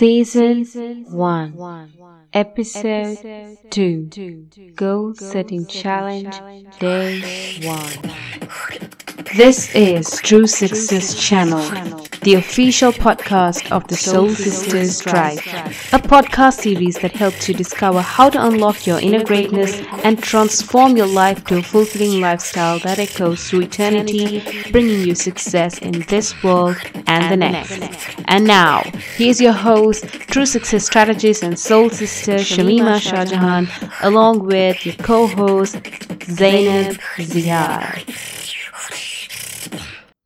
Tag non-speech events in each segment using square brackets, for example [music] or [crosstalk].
Season 1, Episode 2, Goal Setting Challenge, Day 1. This is True Success Channel, the official podcast of the Soul Sisters Tribe, a podcast series that helps you discover how to unlock your inner greatness and transform your life to a fulfilling lifestyle that echoes through eternity, bringing you success in this world and the next. And now, here's your host, True Success Strategist and Soul Sister Shamima Shahjahan, along with your co-host Zainab Ziad.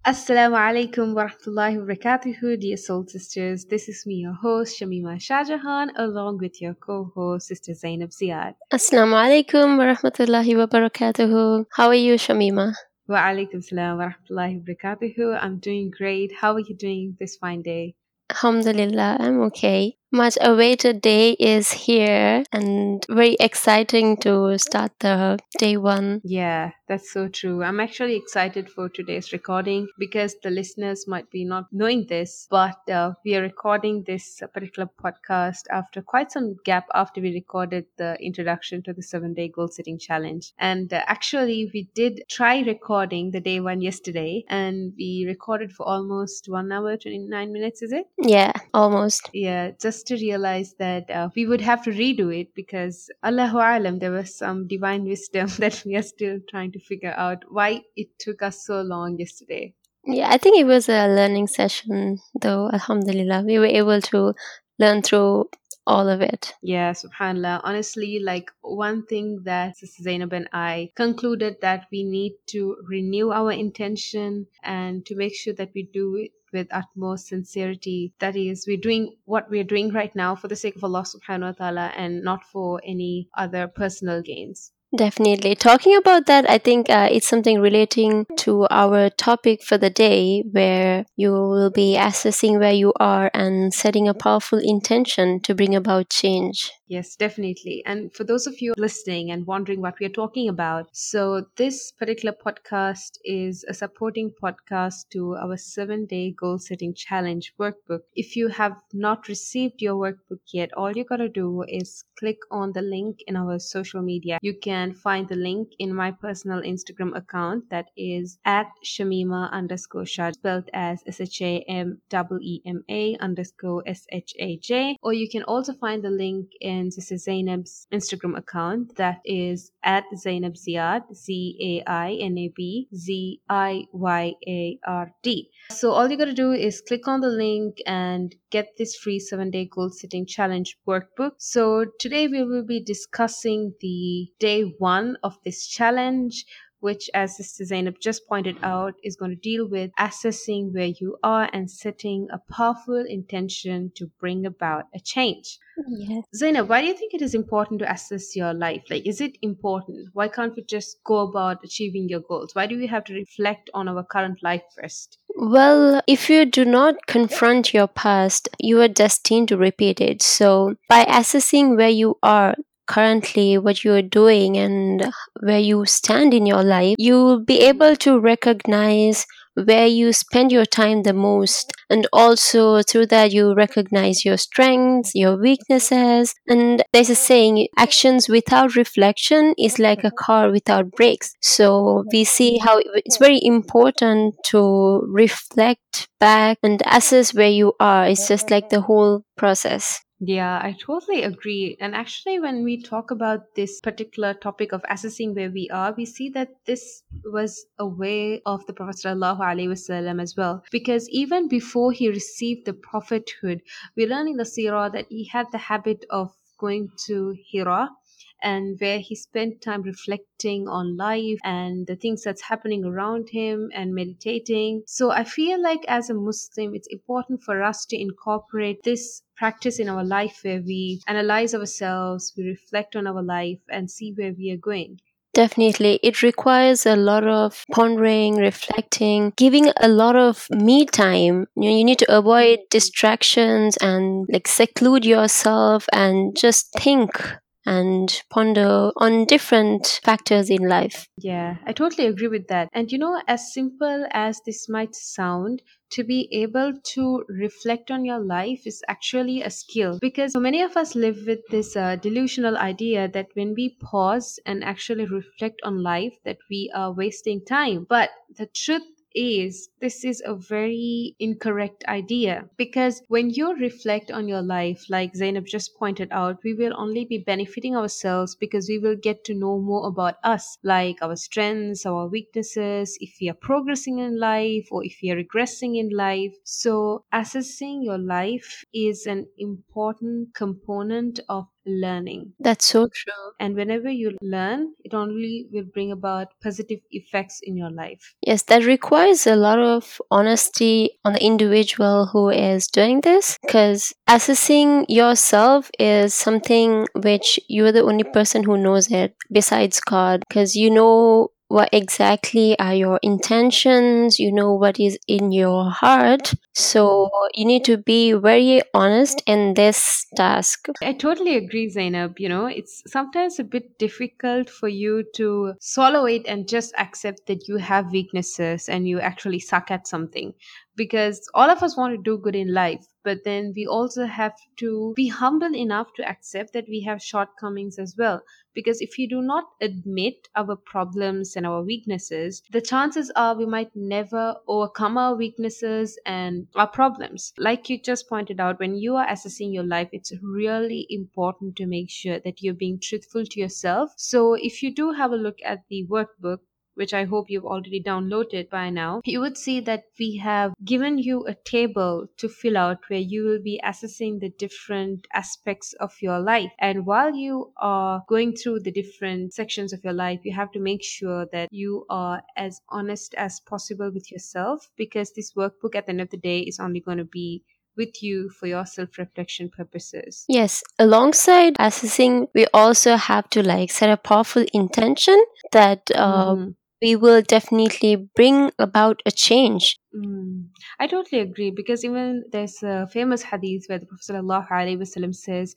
Assalamu alaikum wa rahmatullahi wa barakatuhu, dear soul sisters. This is me, your host, Shamima Shahjahan, along with your co-host, Sister Zainab Ziad. Assalamu alaikum wa rahmatullahi wa barakatuhu. How are you, Shamima? Wa alaikum salam wa rahmatullahi wa barakatuhu. I'm doing great. How are you doing this fine day? Alhamdulillah, I'm okay much awaited day is here and very exciting to start the day one. Yeah, that's so true. I'm actually excited for today's recording because the listeners might be not knowing this, but uh, we are recording this particular podcast after quite some gap after we recorded the introduction to the seven day goal setting challenge. And uh, actually, we did try recording the day one yesterday and we recorded for almost one hour, 29 minutes, is it? Yeah, almost. Yeah, just to realize that uh, we would have to redo it because Allahu Alam, there was some divine wisdom [laughs] that we are still trying to figure out why it took us so long yesterday. Yeah, I think it was a learning session, though, Alhamdulillah. We were able to learn through all of it. Yeah, subhanAllah. Honestly, like one thing that Sister Zainab and I concluded that we need to renew our intention and to make sure that we do it with utmost sincerity. That is, we're doing what we're doing right now for the sake of Allah subhanahu wa ta'ala and not for any other personal gains. Definitely. Talking about that, I think uh, it's something relating to our topic for the day, where you will be assessing where you are and setting a powerful intention to bring about change. Yes, definitely. And for those of you listening and wondering what we are talking about, so this particular podcast is a supporting podcast to our seven day goal setting challenge workbook. If you have not received your workbook yet, all you got to do is click on the link in our social media. You can find the link in my personal Instagram account that is at Shamima underscore Shah, spelled as S H A M E M A underscore S H A J, or you can also find the link in and this is Zainab's Instagram account that is at Zainab Ziad, Z A I N A B Z I Y A R D. So all you got to do is click on the link and get this free seven day goal setting challenge workbook. So today we will be discussing the day one of this challenge which, as Sister Zainab just pointed out, is going to deal with assessing where you are and setting a powerful intention to bring about a change. Yes. Zainab, why do you think it is important to assess your life? Like, is it important? Why can't we just go about achieving your goals? Why do we have to reflect on our current life first? Well, if you do not confront your past, you are destined to repeat it. So, by assessing where you are, currently what you're doing and where you stand in your life, you will be able to recognize where you spend your time the most. And also through that you recognize your strengths your weaknesses. And there's a saying actions without reflection is like a car without brakes. So we see how it's very important to reflect back and assess where you are. It's just like the whole process yeah, I totally agree. And actually, when we talk about this particular topic of assessing where we are, we see that this was a way of the Prophet ﷺ as well. Because even before he received the prophethood, we learn in the seerah that he had the habit of going to Hira and where he spent time reflecting on life and the things that's happening around him and meditating. So I feel like as a Muslim, it's important for us to incorporate this practice in our life where we analyze ourselves, we reflect on our life, and see where we are going. Definitely. It requires a lot of pondering, reflecting, giving a lot of me time. You, you need to avoid distractions and like seclude yourself and just think and ponder on different factors in life. Yeah, I totally agree with that. And you know, as simple as this might sound, to be able to reflect on your life is actually a skill because so many of us live with this uh, delusional idea that when we pause and actually reflect on life that we are wasting time but the truth is this is a very incorrect idea. Because when you reflect on your life like Zainab just pointed out we will only be benefiting ourselves because we will get to know more about us like our strengths our weaknesses if we are progressing in life or if we are regressing in life. So assessing your life is an important component of learning. That's so true. And whenever you learn, it only will bring about positive effects in your life. Yes, that requires a lot of honesty on the individual who is doing this because assessing yourself is something which you're the only person who knows it besides God because you know what exactly are your intentions, you know what is in your heart. So you need to be very honest in this task. I totally agree, Zainab. You know, it's sometimes a bit difficult for you to swallow it and just accept that you have weaknesses and you actually suck at something because all of us want to do good in life but then we also have to be humble enough to accept that we have shortcomings as well. Because if we do not admit our problems and our weaknesses the chances are we might never overcome our weaknesses and our problems. Like you just pointed out when you are assessing your life it's really important to make sure that you're being truthful to yourself. So if you do have a look at the workbook which I hope you've already downloaded by now, you would see that we have given you a table to fill out where you will be assessing the different aspects of your life. And while you are going through the different sections of your life, you have to make sure that you are as honest as possible with yourself because this workbook at the end of the day is only going to be with you for your self reflection purposes. Yes, alongside assessing, we also have to like set a powerful intention that uh, mm we will definitely bring about a change. Mm. I totally agree because even there's a famous hadith where the Prophet says,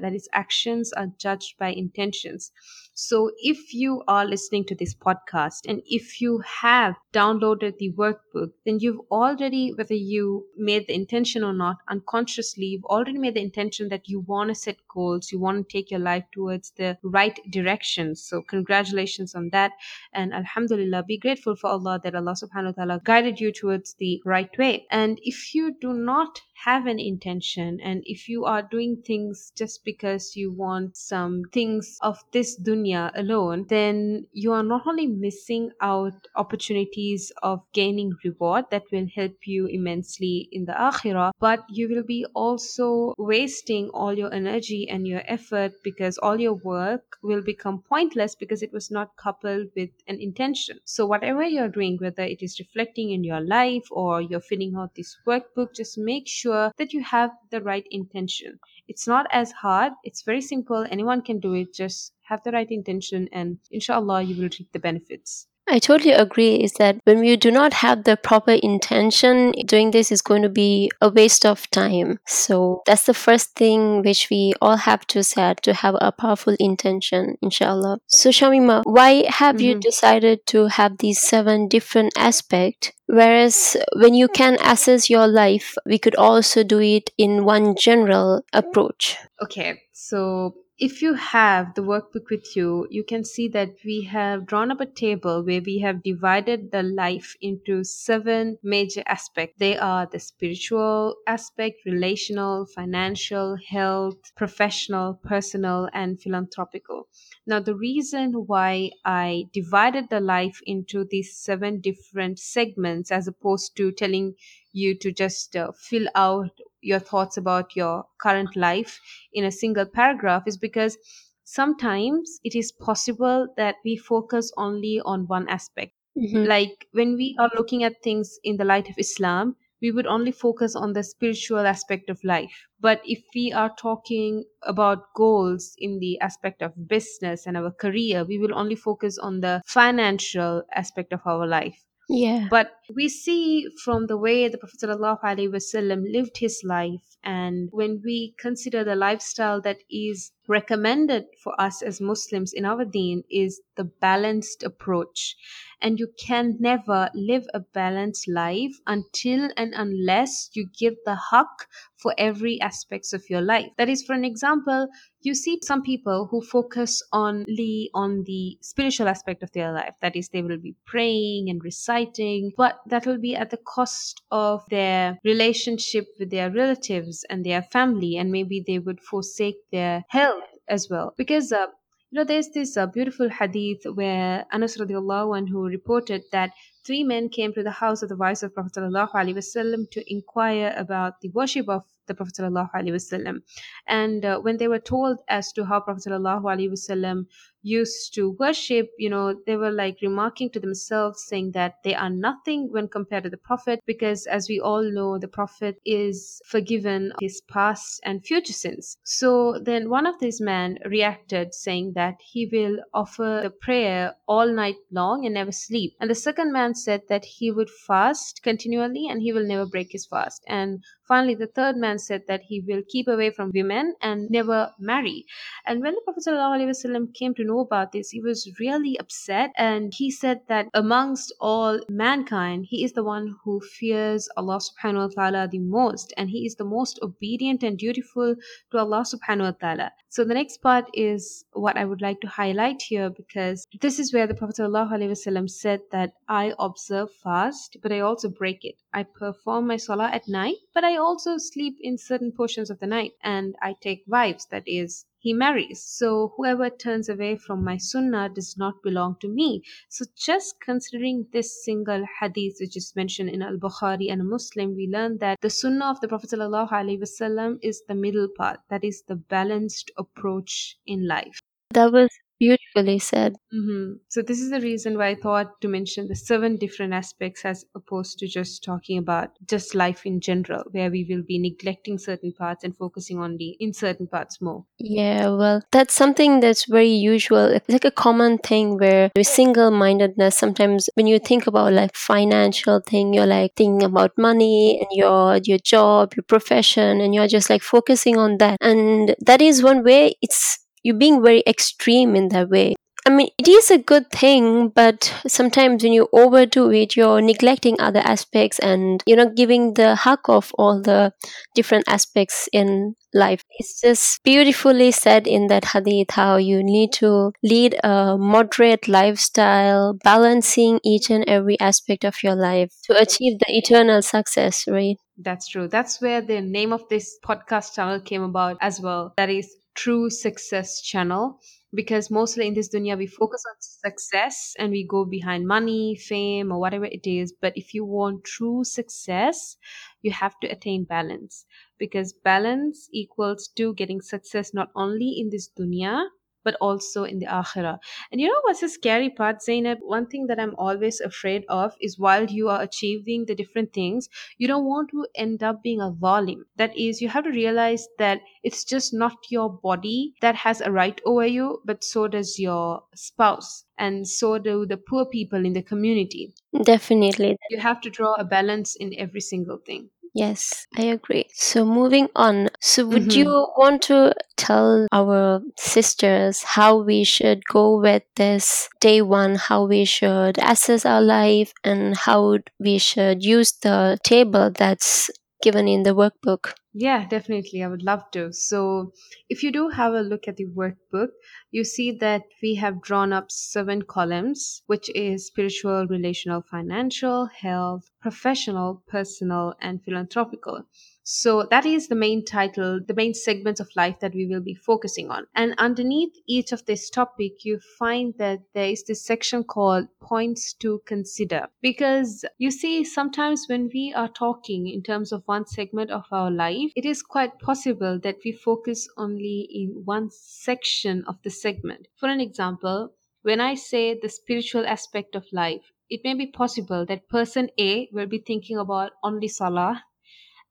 that is, actions are judged by intentions. So if you are listening to this podcast and if you have downloaded the workbook, then you've already, whether you made the intention or not, unconsciously, you've already made the intention that you want to set goals, you want to take your life towards the right direction. So congratulations on that. And Alhamdulillah, be grateful for Allah that Allah subhanahu wa ta'ala guided you towards the right way. And if you do not have an intention and if you are doing things just because you want some things of this dunya alone then you are not only missing out opportunities of gaining reward that will help you immensely in the akhirah but you will be also wasting all your energy and your effort because all your work will become pointless because it was not coupled with an intention. So whatever you're doing whether it is reflecting in your life or you're filling out this workbook just make sure sure that you have the right intention. It's not as hard, it's very simple. Anyone can do it. Just have the right intention, and inshallah, you will reap the benefits. I totally agree is that when you do not have the proper intention, doing this is going to be a waste of time. So that's the first thing which we all have to set to have a powerful intention, inshallah. So Shamima, why have mm-hmm. you decided to have these seven different aspects? Whereas when you can assess your life, we could also do it in one general approach. Okay, so if you have the workbook with you, you can see that we have drawn up a table where we have divided the life into seven major aspects. They are the spiritual aspect, relational, financial, health, professional, personal, and philanthropical. Now, the reason why I divided the life into these seven different segments as opposed to telling you to just uh, fill out your thoughts about your current life in a single paragraph is because sometimes it is possible that we focus only on one aspect. Mm-hmm. Like when we are looking at things in the light of Islam, we would only focus on the spiritual aspect of life. But if we are talking about goals in the aspect of business and our career, we will only focus on the financial aspect of our life. Yeah. But we see from the way the Prophet ﷺ lived his life, and when we consider the lifestyle that is recommended for us as Muslims in our deen, is the balanced approach. And you can never live a balanced life until and unless you give the haqq for every aspects of your life. That is, for an example, you see some people who focus only on the spiritual aspect of their life. That is, they will be praying and reciting, but that will be at the cost of their relationship with their relatives and their family, and maybe they would forsake their health as well. Because uh, you know, there's this uh, beautiful hadith where Anas radiallahu anhu reported that three men came to the house of the wives of Prophet ﷺ to inquire about the worship of the Prophet ﷺ. And uh, when they were told as to how Prophet ﷺ used to worship, you know, they were like remarking to themselves, saying that they are nothing when compared to the Prophet, because as we all know, the Prophet is forgiven his past and future sins. So then one of these men reacted, saying that he will offer the prayer all night long and never sleep. And the second man said that he would fast continually and he will never break his fast. And finally, the third man said that he will keep away from women and never marry. And when the Prophet ﷺ came to know about this, he was really upset and he said that amongst all mankind, he is the one who fears Allah subhanahu wa ta'ala the most and he is the most obedient and dutiful to Allah subhanahu wa ta'ala. So the next part is what I would like to highlight here because this is where the Prophet ﷺ said that I observe fast, but I also break it. I perform my salah at night, but I also sleep in certain portions of the night and I take wives, that is, he marries. So whoever turns away from my sunnah does not belong to me. So just considering this single hadith which is mentioned in Al-Bukhari and Muslim, we learn that the sunnah of the Prophet ﷺ is the middle path, that is the balanced approach in life. That was beautifully said. Mm-hmm. So this is the reason why I thought to mention the seven different aspects as opposed to just talking about just life in general, where we will be neglecting certain parts and focusing only in certain parts more. Yeah, well, that's something that's very usual. It's like a common thing where single mindedness. Sometimes when you think about like financial thing, you're like thinking about money and your your job, your profession, and you're just like focusing on that. And that is one way it's you're being very extreme in that way. I mean, it is a good thing, but sometimes when you overdo it, you're neglecting other aspects and you're not giving the haqq of all the different aspects in life. It's just beautifully said in that hadith how you need to lead a moderate lifestyle, balancing each and every aspect of your life to achieve the eternal success, right? That's true. That's where the name of this podcast channel came about as well. That is True Success Channel because mostly in this dunya we focus on success and we go behind money, fame, or whatever it is. But if you want true success, you have to attain balance because balance equals to getting success not only in this dunya but also in the akhirah. And you know what's the scary part, Zainab? One thing that I'm always afraid of is while you are achieving the different things, you don't want to end up being a zalim. That is, you have to realize that it's just not your body that has a right over you, but so does your spouse. And so do the poor people in the community. Definitely. You have to draw a balance in every single thing. Yes, I agree. So moving on. So would Mhm. you want to tell our sisters how we should go with this day one, how we should assess our life and how we should use the table that's given in the workbook? Yeah, definitely. I would love to. So, if you do have a look at the workbook, you see that we have drawn up seven columns, which is spiritual, relational, financial, health, professional, personal, and philanthropical. So that is the main title, the main segments of life that we will be focusing on. And underneath each of this topic, you find that there is this section called points to consider. Because you see, sometimes when we are talking in terms of one segment of our life, it is quite possible that we focus only in one section of the segment. For an example, when I say the spiritual aspect of life, it may be possible that person A will be thinking about only salah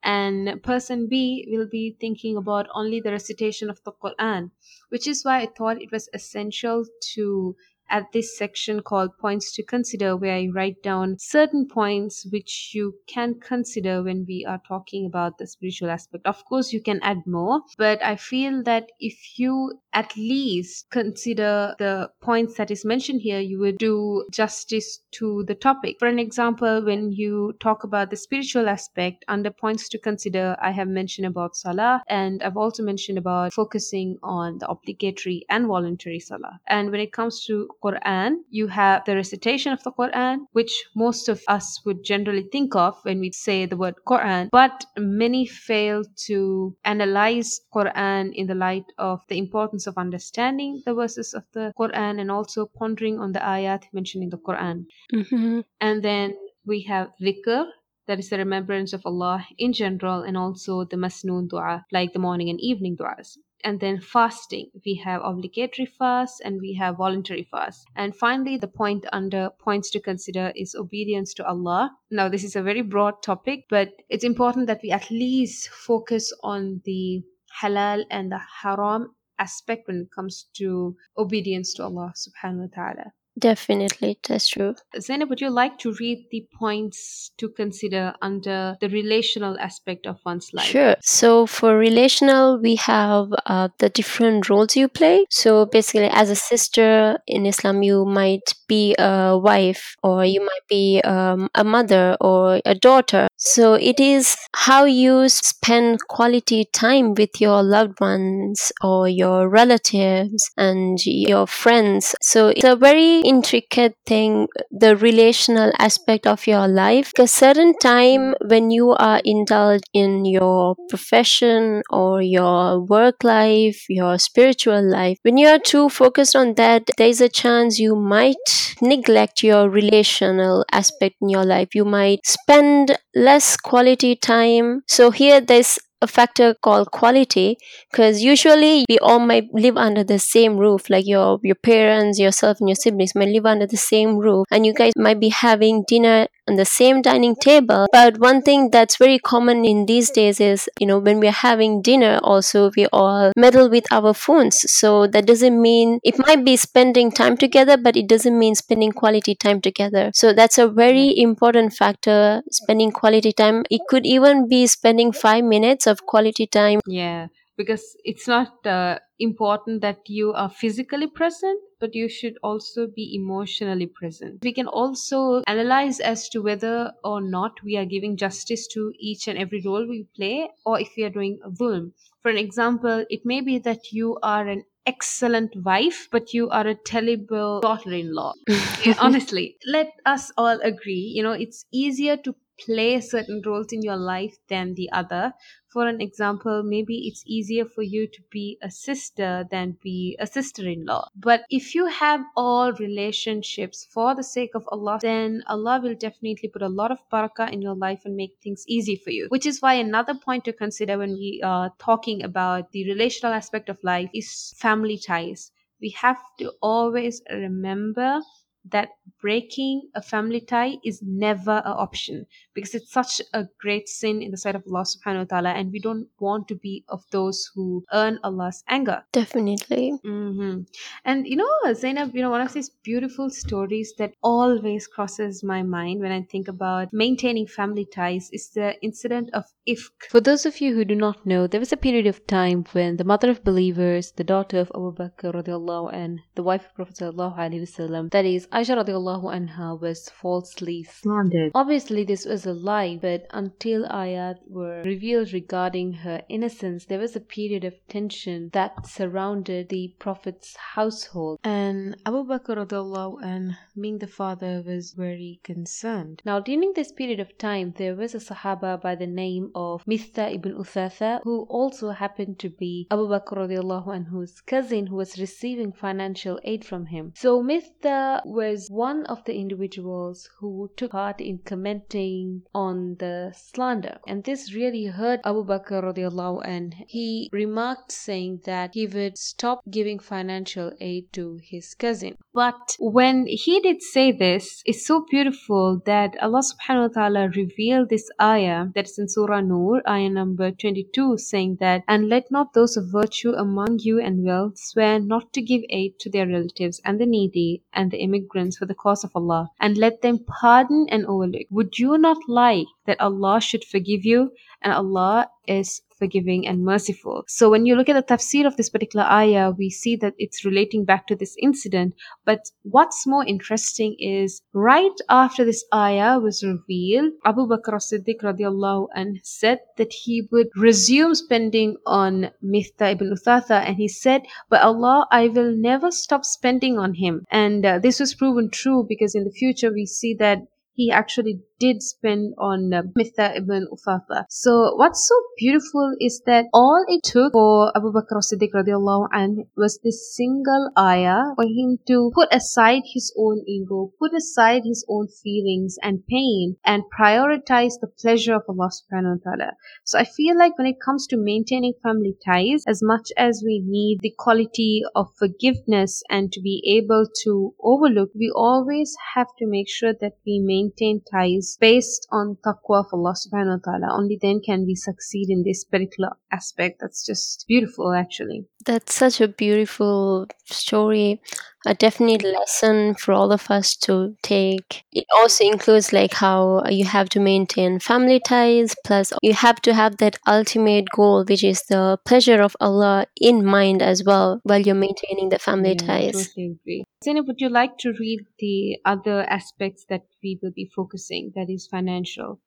and person B will be thinking about only the recitation of the Quran, which is why I thought it was essential to at this section called Points to Consider, where I write down certain points which you can consider when we are talking about the spiritual aspect. Of course, you can add more, but I feel that if you at least consider the points that is mentioned here, you would do justice to the topic. For an example, when you talk about the spiritual aspect, under points to consider, I have mentioned about salah, and I've also mentioned about focusing on the obligatory and voluntary salah. And when it comes to Quran, you have the recitation of the Quran, which most of us would generally think of when we say the word Quran, but many fail to analyze Quran in the light of the importance of understanding the verses of the Quran and also pondering on the ayat mentioned in the Quran. Mm-hmm. And then we have dhikr, that is the remembrance of Allah in general, and also the masnoon dua, like the morning and evening duas and then fasting. We have obligatory fast and we have voluntary fast. And finally, the point under points to consider is obedience to Allah. Now, this is a very broad topic, but it's important that we at least focus on the halal and the haram aspect when it comes to obedience to Allah subhanahu wa ta'ala. Definitely, that's true. Zainab, would you like to read the points to consider under the relational aspect of one's life? Sure. So for relational, we have uh, the different roles you play. So basically, as a sister in Islam, you might be a wife, or you might be um, a mother or a daughter. So it is how you spend quality time with your loved ones or your relatives and your friends. So it's a very intricate thing, the relational aspect of your life. A certain time when you are indulged in your profession or your work life, your spiritual life, when you are too focused on that, there's a chance you might neglect your relational aspect in your life. You might spend less quality time. So here there's a factor called quality because usually we all might live under the same roof like your your parents yourself and your siblings might live under the same roof and you guys might be having dinner on the same dining table. But one thing that's very common in these days is you know when we're having dinner also we all meddle with our phones. So that doesn't mean it might be spending time together but it doesn't mean spending quality time together. So that's a very important factor spending quality time. It could even be spending 5 minutes of quality time. Yeah, because it's not uh, important that you are physically present, but you should also be emotionally present. We can also analyze as to whether or not we are giving justice to each and every role we play, or if we are doing a zulm. For an example, it may be that you are an excellent wife, but you are a terrible daughter in law. [laughs] Honestly, let us all agree, you know, it's easier to play certain roles in your life than the other. For an example, maybe it's easier for you to be a sister than be a sister in law. But if you have all relationships for the sake of Allah, then Allah will definitely put a lot of barakah in your life and make things easy for you. Which is why another point to consider when we are talking about the relational aspect of life is family ties. We have to always remember that breaking a family tie is never an option because it's such a great sin in the sight of Allah subhanahu wa ta'ala and we don't want to be of those who earn Allah's anger. definitely hmm And you know, Zainab, you know, one of these beautiful stories that always crosses my mind when I think about maintaining family ties is the incident of Ifk. For those of you who do not know, there was a period of time when the mother of believers, the daughter of Abu Bakr radiallahu and the wife of Prophet sallallahu alaihi wasallam, that is Aisha radiallahu anha, was falsely slandered. Obviously, this was a lie, but until ayat were revealed regarding her innocence, there was a period of tension that surrounded the Prophet's household, and Abu Bakr radiallahu anh, being the father, was very concerned. Now, during this period of time, there was a Sahaba by the name of Mitha ibn Uthatha, who also happened to be Abu Bakr radiallahu anhu's cousin who was receiving financial aid from him. So Mistha was was one of the individuals who took part in commenting on the slander. And this really hurt Abu Bakr radiallahu and he remarked saying that he would stop giving financial aid to his cousin. But when he did say this, it's so beautiful that Allah subhanahu wa ta'ala revealed this ayah that is in Surah Nur, ayah number 22, saying that, And let not those of virtue among you and wealth swear not to give aid to their relatives and the needy and the for the cause of Allah, and let them pardon and overlook. Would you not like that Allah should forgive you? And Allah is forgiving and merciful. So when you look at the tafsir of this particular ayah, we see that it's relating back to this incident. But what's more interesting is right after this ayah was revealed, Abu Bakr as-Siddiq radiallahu anh said that he would resume spending on Mithta ibn Uthatha and he said, by Allah, I will never stop spending on him. And uh, this was proven true because in the future we see that he actually did spend on uh, Mithta ibn Uthatha. So what's so beautiful is that all it took for Abu Bakr Siddiq radiallahu anh was this single ayah for him to put aside his own ego, put aside his own feelings and pain and prioritize the pleasure of Allah subhanahu wa ta'ala. So I feel like when it comes to maintaining family ties, as much as we need the quality of forgiveness and to be able to overlook, we always have to make sure that we maintain ties based on taqwa of Allah subhanahu wa ta'ala. Only then can we succeed in this particular aspect. That's just beautiful actually. That's such a beautiful story a definite lesson for all of us to take. It also includes like how you have to maintain family ties, plus you have to have that ultimate goal, which is the pleasure of Allah in mind as well while you're maintaining the family yeah, ties. Totally agree. Zainab, would you like to read the other aspects that we will be focusing, that is financial?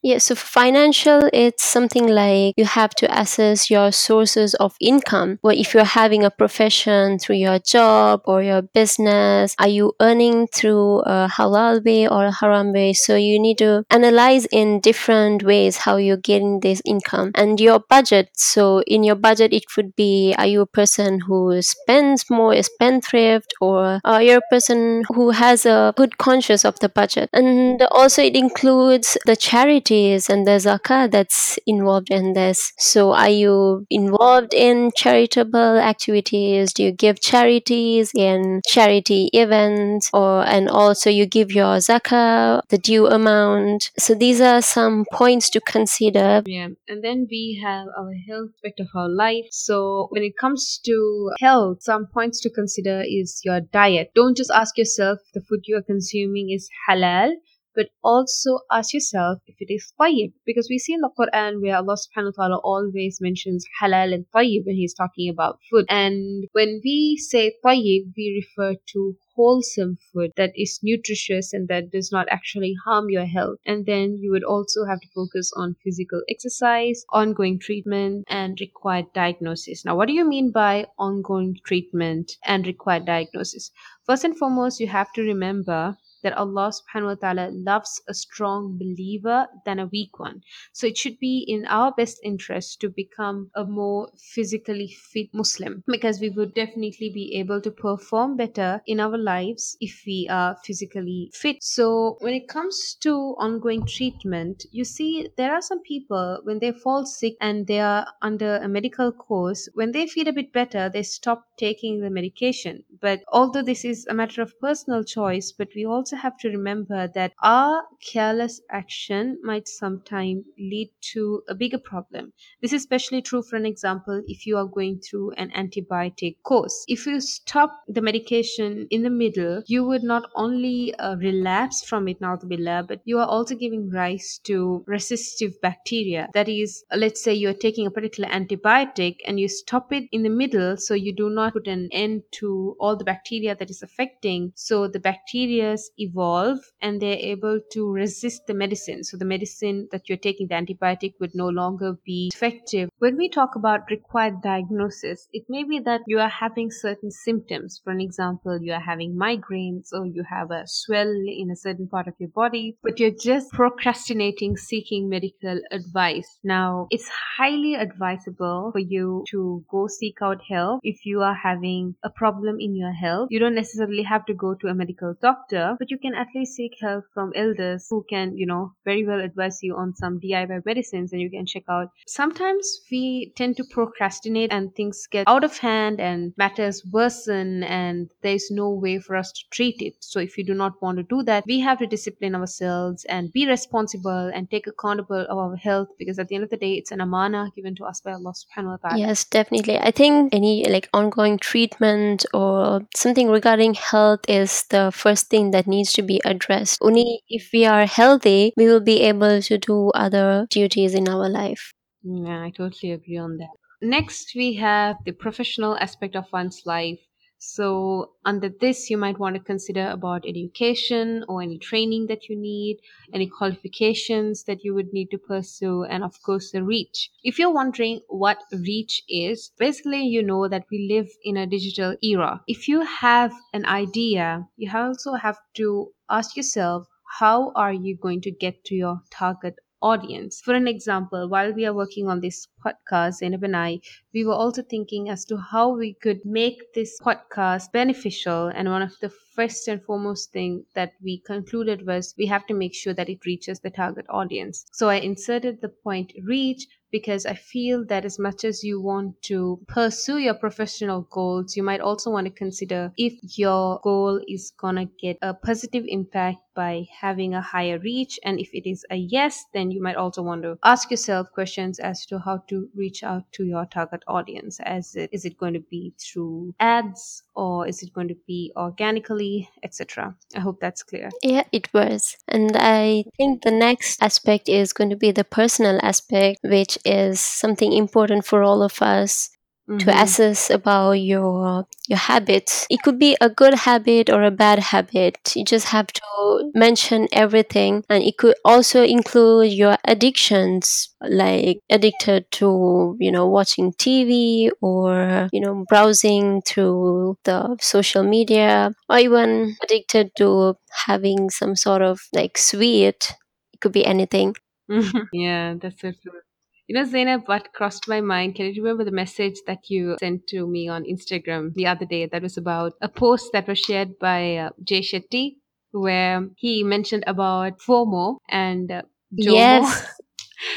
Yeah, so financial, it's something like you have to assess your sources of income. Well, if you're having a profession through your job or your business, are you earning through a halal way or a haram way? So you need to analyze in different ways how you're getting this income and your budget. So in your budget, it could be are you a person who spends more, a spendthrift, or are you a person who has a good conscience of the budget? And also, it includes the charity activities and the zakah that's involved in this. So, are you involved in charitable activities? Do you give charities in charity events, or and also you give your zakah the due amount? So, these are some points to consider. Yeah, and then we have our health aspect of our life. So, when it comes to health, some points to consider is your diet. Don't just ask yourself the food you are consuming is halal but also ask yourself if it is tayyib. Because we see in the Quran where Allah subhanahu wa ta'ala always mentions halal and tayyib when He's talking about food. And when we say tayyib, we refer to wholesome food that is nutritious and that does not actually harm your health. And then you would also have to focus on physical exercise, ongoing treatment, and required diagnosis. Now, what do you mean by ongoing treatment and required diagnosis? First and foremost, you have to remember that Allah subhanahu wa ta'ala loves a strong believer than a weak one. So it should be in our best interest to become a more physically fit Muslim because we would definitely be able to perform better in our lives if we are physically fit. So when it comes to ongoing treatment, you see there are some people when they fall sick and they are under a medical course, when they feel a bit better, they stop taking the medication. But although this is a matter of personal choice, but we also also have to remember that our careless action might sometimes lead to a bigger problem. This is especially true, for an example, if you are going through an antibiotic course. If you stop the medication in the middle, you would not only uh, relapse from it, billah, but you are also giving rise to resistive bacteria. That is, let's say you're taking a particular antibiotic and you stop it in the middle, so you do not put an end to all the bacteria that is affecting. So the bacteria's evolve and they're able to resist the medicine. So the medicine that you're taking, the antibiotic, would no longer be effective when we talk about required diagnosis, it may be that you are having certain symptoms. For an example, you are having migraines or you have a swell in a certain part of your body, but you're just procrastinating seeking medical advice. Now, it's highly advisable for you to go seek out help if you are having a problem in your health. You don't necessarily have to go to a medical doctor, but you can at least seek help from elders who can, you know, very well advise you on some DIY medicines and you can check out. Sometimes we tend to procrastinate and things get out of hand and matters worsen and there's no way for us to treat it. So if you do not want to do that, we have to discipline ourselves and be responsible and take accountable of our health because at the end of the day it's an amana given to us by Allah subhanahu wa ta'ala. Yes, definitely. I think any like ongoing treatment or something regarding health is the first thing that needs to be addressed. Only if we are healthy, we will be able to do other duties in our life. Yeah, I totally agree on that. Next, we have the professional aspect of one's life. So, under this, you might want to consider about education or any training that you need, any qualifications that you would need to pursue, and of course, the reach. If you're wondering what reach is, basically, you know that we live in a digital era. If you have an idea, you also have to ask yourself, how are you going to get to your target audience. For an example, while we are working on this podcast, Zainab and I, we were also thinking as to how we could make this podcast beneficial. And one of the first and foremost thing that we concluded was we have to make sure that it reaches the target audience. So I inserted the point reach because I feel that as much as you want to pursue your professional goals, you might also want to consider if your goal is gonna get a positive impact by having a higher reach. And if it is a yes, then you might also want to ask yourself questions as to how to reach out to your target audience. As it, is it going to be through ads or is it going to be organically, etc. I hope that's clear. Yeah, it was. And I think the next aspect is going to be the personal aspect, which is something important for all of us to Mhm. assess about your your habits. It could be a good habit or a bad habit. You just have to mention everything and it could also include your addictions like addicted to, you know, watching TV or, you know, browsing through the social media or even addicted to having some sort of like sweet. It could be anything. [laughs] yeah, that's so true. You know, Zainab, what crossed my mind? Can you remember the message that you sent to me on Instagram the other day that was about a post that was shared by uh, Jay Shetty, where he mentioned about FOMO and uh, JOMO? Yes.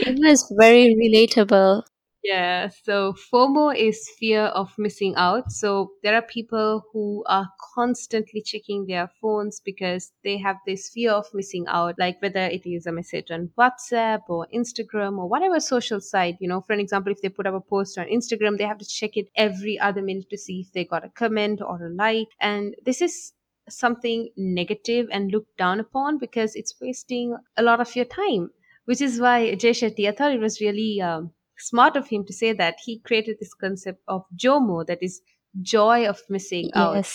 It was very relatable. Yeah, so FOMO is fear of missing out. So there are people who are constantly checking their phones because they have this fear of missing out, like whether it is a message on WhatsApp or Instagram or whatever social site. You know, for an example, if they put up a post on Instagram, they have to check it every other minute to see if they got a comment or a like. And this is something negative and looked down upon because it's wasting a lot of your time which is why Jay Shetty, I thought it was really um, smart of him to say that he created this concept of JOMO, that is joy of missing out.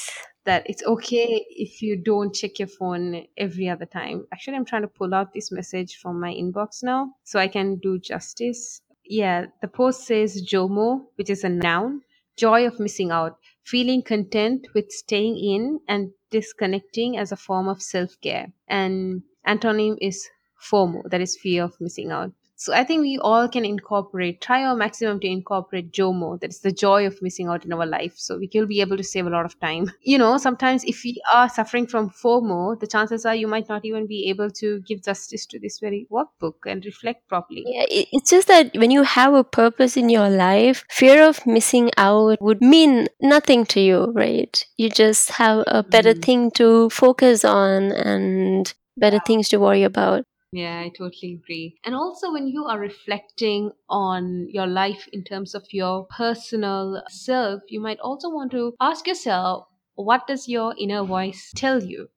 That it's okay if you don't check your phone every other time. Actually, I'm trying to pull out this message from my inbox now so I can do justice. Yeah, the post says JOMO, which is a noun, joy of missing out, feeling content with staying in and disconnecting as a form of self care. And antonym is FOMO, that is fear of missing out. So I think we all can incorporate, try our maximum to incorporate JOMO, that is the joy of missing out in our life. So we will be able to save a lot of time. [laughs] You know, sometimes if we are suffering from FOMO, the chances are you might not even be able to give justice to this very workbook and reflect properly. Yeah, it's just that when you have a purpose in your life, fear of missing out would mean nothing to you, right? You just have a better Mm. thing to focus on and better things to worry about. Yeah, I totally agree. And also, when you are reflecting on your life in terms of your personal self, you might also want to ask yourself what does your inner voice tell you?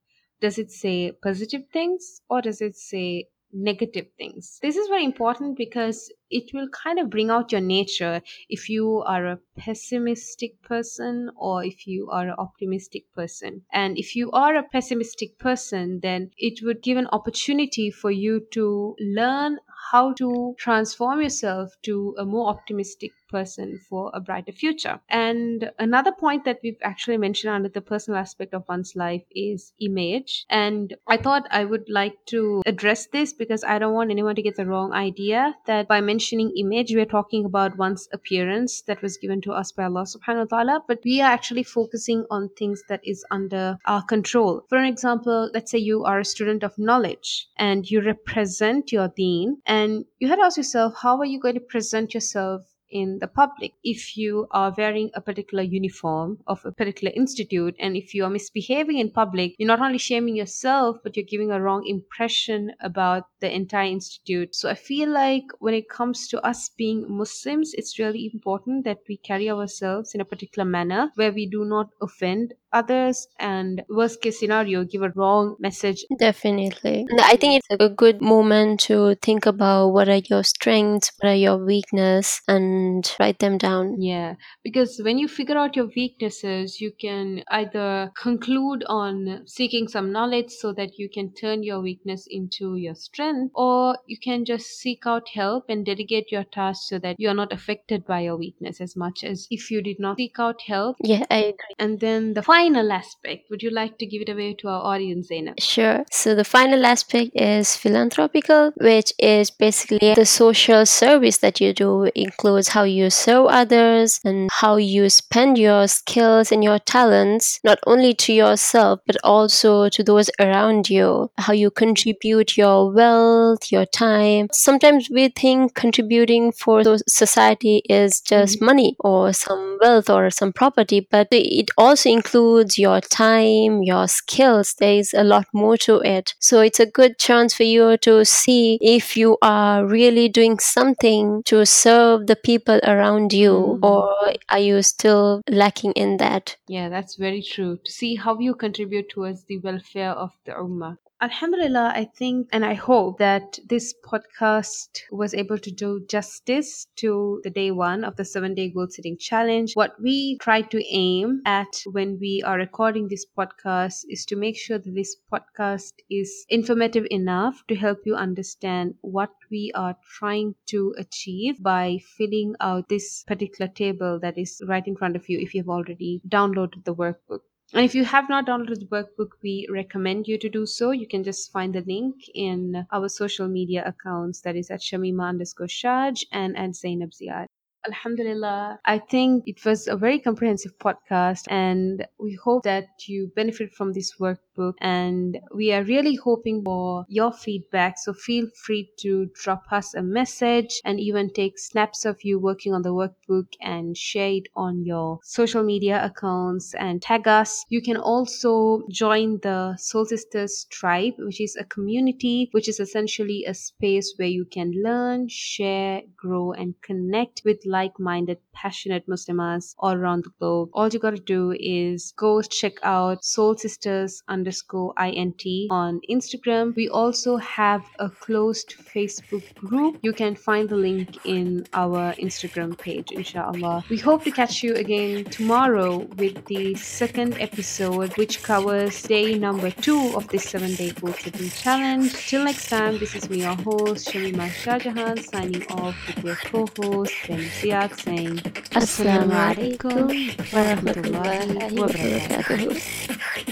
Does it say positive things or does it say negative things? This is very important because it will kind of bring out your nature if you are a pessimistic person or if you are an optimistic person. And if you are a pessimistic person, then it would give an opportunity for you to learn how to transform yourself to a more optimistic person for a brighter future. And another point that we've actually mentioned under the personal aspect of one's life is image. And I thought I would like to address this because I don't want anyone to get the wrong idea that by mentioning image, we're talking about one's appearance that was given to us by Allah subhanahu wa ta'ala, but we are actually focusing on things that is under our control. For an example, let's say you are a student of knowledge and you represent your deen and you had to ask yourself, how are you going to present yourself in the public. If you are wearing a particular uniform of a particular institute and if you are misbehaving in public, you're not only shaming yourself, but you're giving a wrong impression about the entire institute. So I feel like when it comes to us being Muslims, it's really important that we carry ourselves in a particular manner where we do not offend others and worst case scenario give a wrong message. Definitely. I think it's a good moment to think about what are your strengths what are your weakness and write them down. Yeah because when you figure out your weaknesses you can either conclude on seeking some knowledge so that you can turn your weakness into your strength or you can just seek out help and delegate your tasks so that you are not affected by your weakness as much as if you did not seek out help. Yeah i agree. And then the final aspect, would you like to give it away to our audience, Zainab? Sure. So the final aspect is philanthropical, which is basically the social service that you do includes how you serve others and how you spend your skills and your talents, not only to yourself, but also to those around you, how you contribute your wealth, your time. Sometimes we think contributing for society is just mm-hmm. money or some wealth or some property, but it also includes includes your time, your skills. There is a lot more to it. So it's a good chance for you to see if you are really doing something to serve the people around you mm. or are you still lacking in that? Yeah, that's very true. To see how you contribute towards the welfare of the Ummah. Alhamdulillah, I think and I hope that this podcast was able to do justice to the day one of the seven day goal setting challenge. What we try to aim at when we are recording this podcast is to make sure that this podcast is informative enough to help you understand what we are trying to achieve by filling out this particular table that is right in front of you if you've already downloaded the workbook. And if you have not downloaded the workbook, we recommend you to do so. You can just find the link in our social media accounts. That is at Shamima underscore Shaj and at Zainab Ziad. Alhamdulillah, I think it was a very comprehensive podcast, and we hope that you benefit from this workbook. And we are really hoping for your feedback. So feel free to drop us a message and even take snaps of you working on the workbook and share it on your social media accounts and tag us. You can also join the Soul Sisters tribe, which is a community, which is essentially a space where you can learn, share, grow, and connect with like minded, passionate Muslims all around the globe. All you gotta do is go check out Soul Sisters underscore INT on Instagram. We also have a closed Facebook group. You can find the link in our Instagram page, inshallah. We hope to catch you again tomorrow with the second episode, which covers day number two of this seven day goal setting challenge. Till next time, this is me, your host, Shamima Shahjahan, signing off with your co host, Ben Ziad saying Assalamu alaikum wa rahmatullahi wa barakatuh.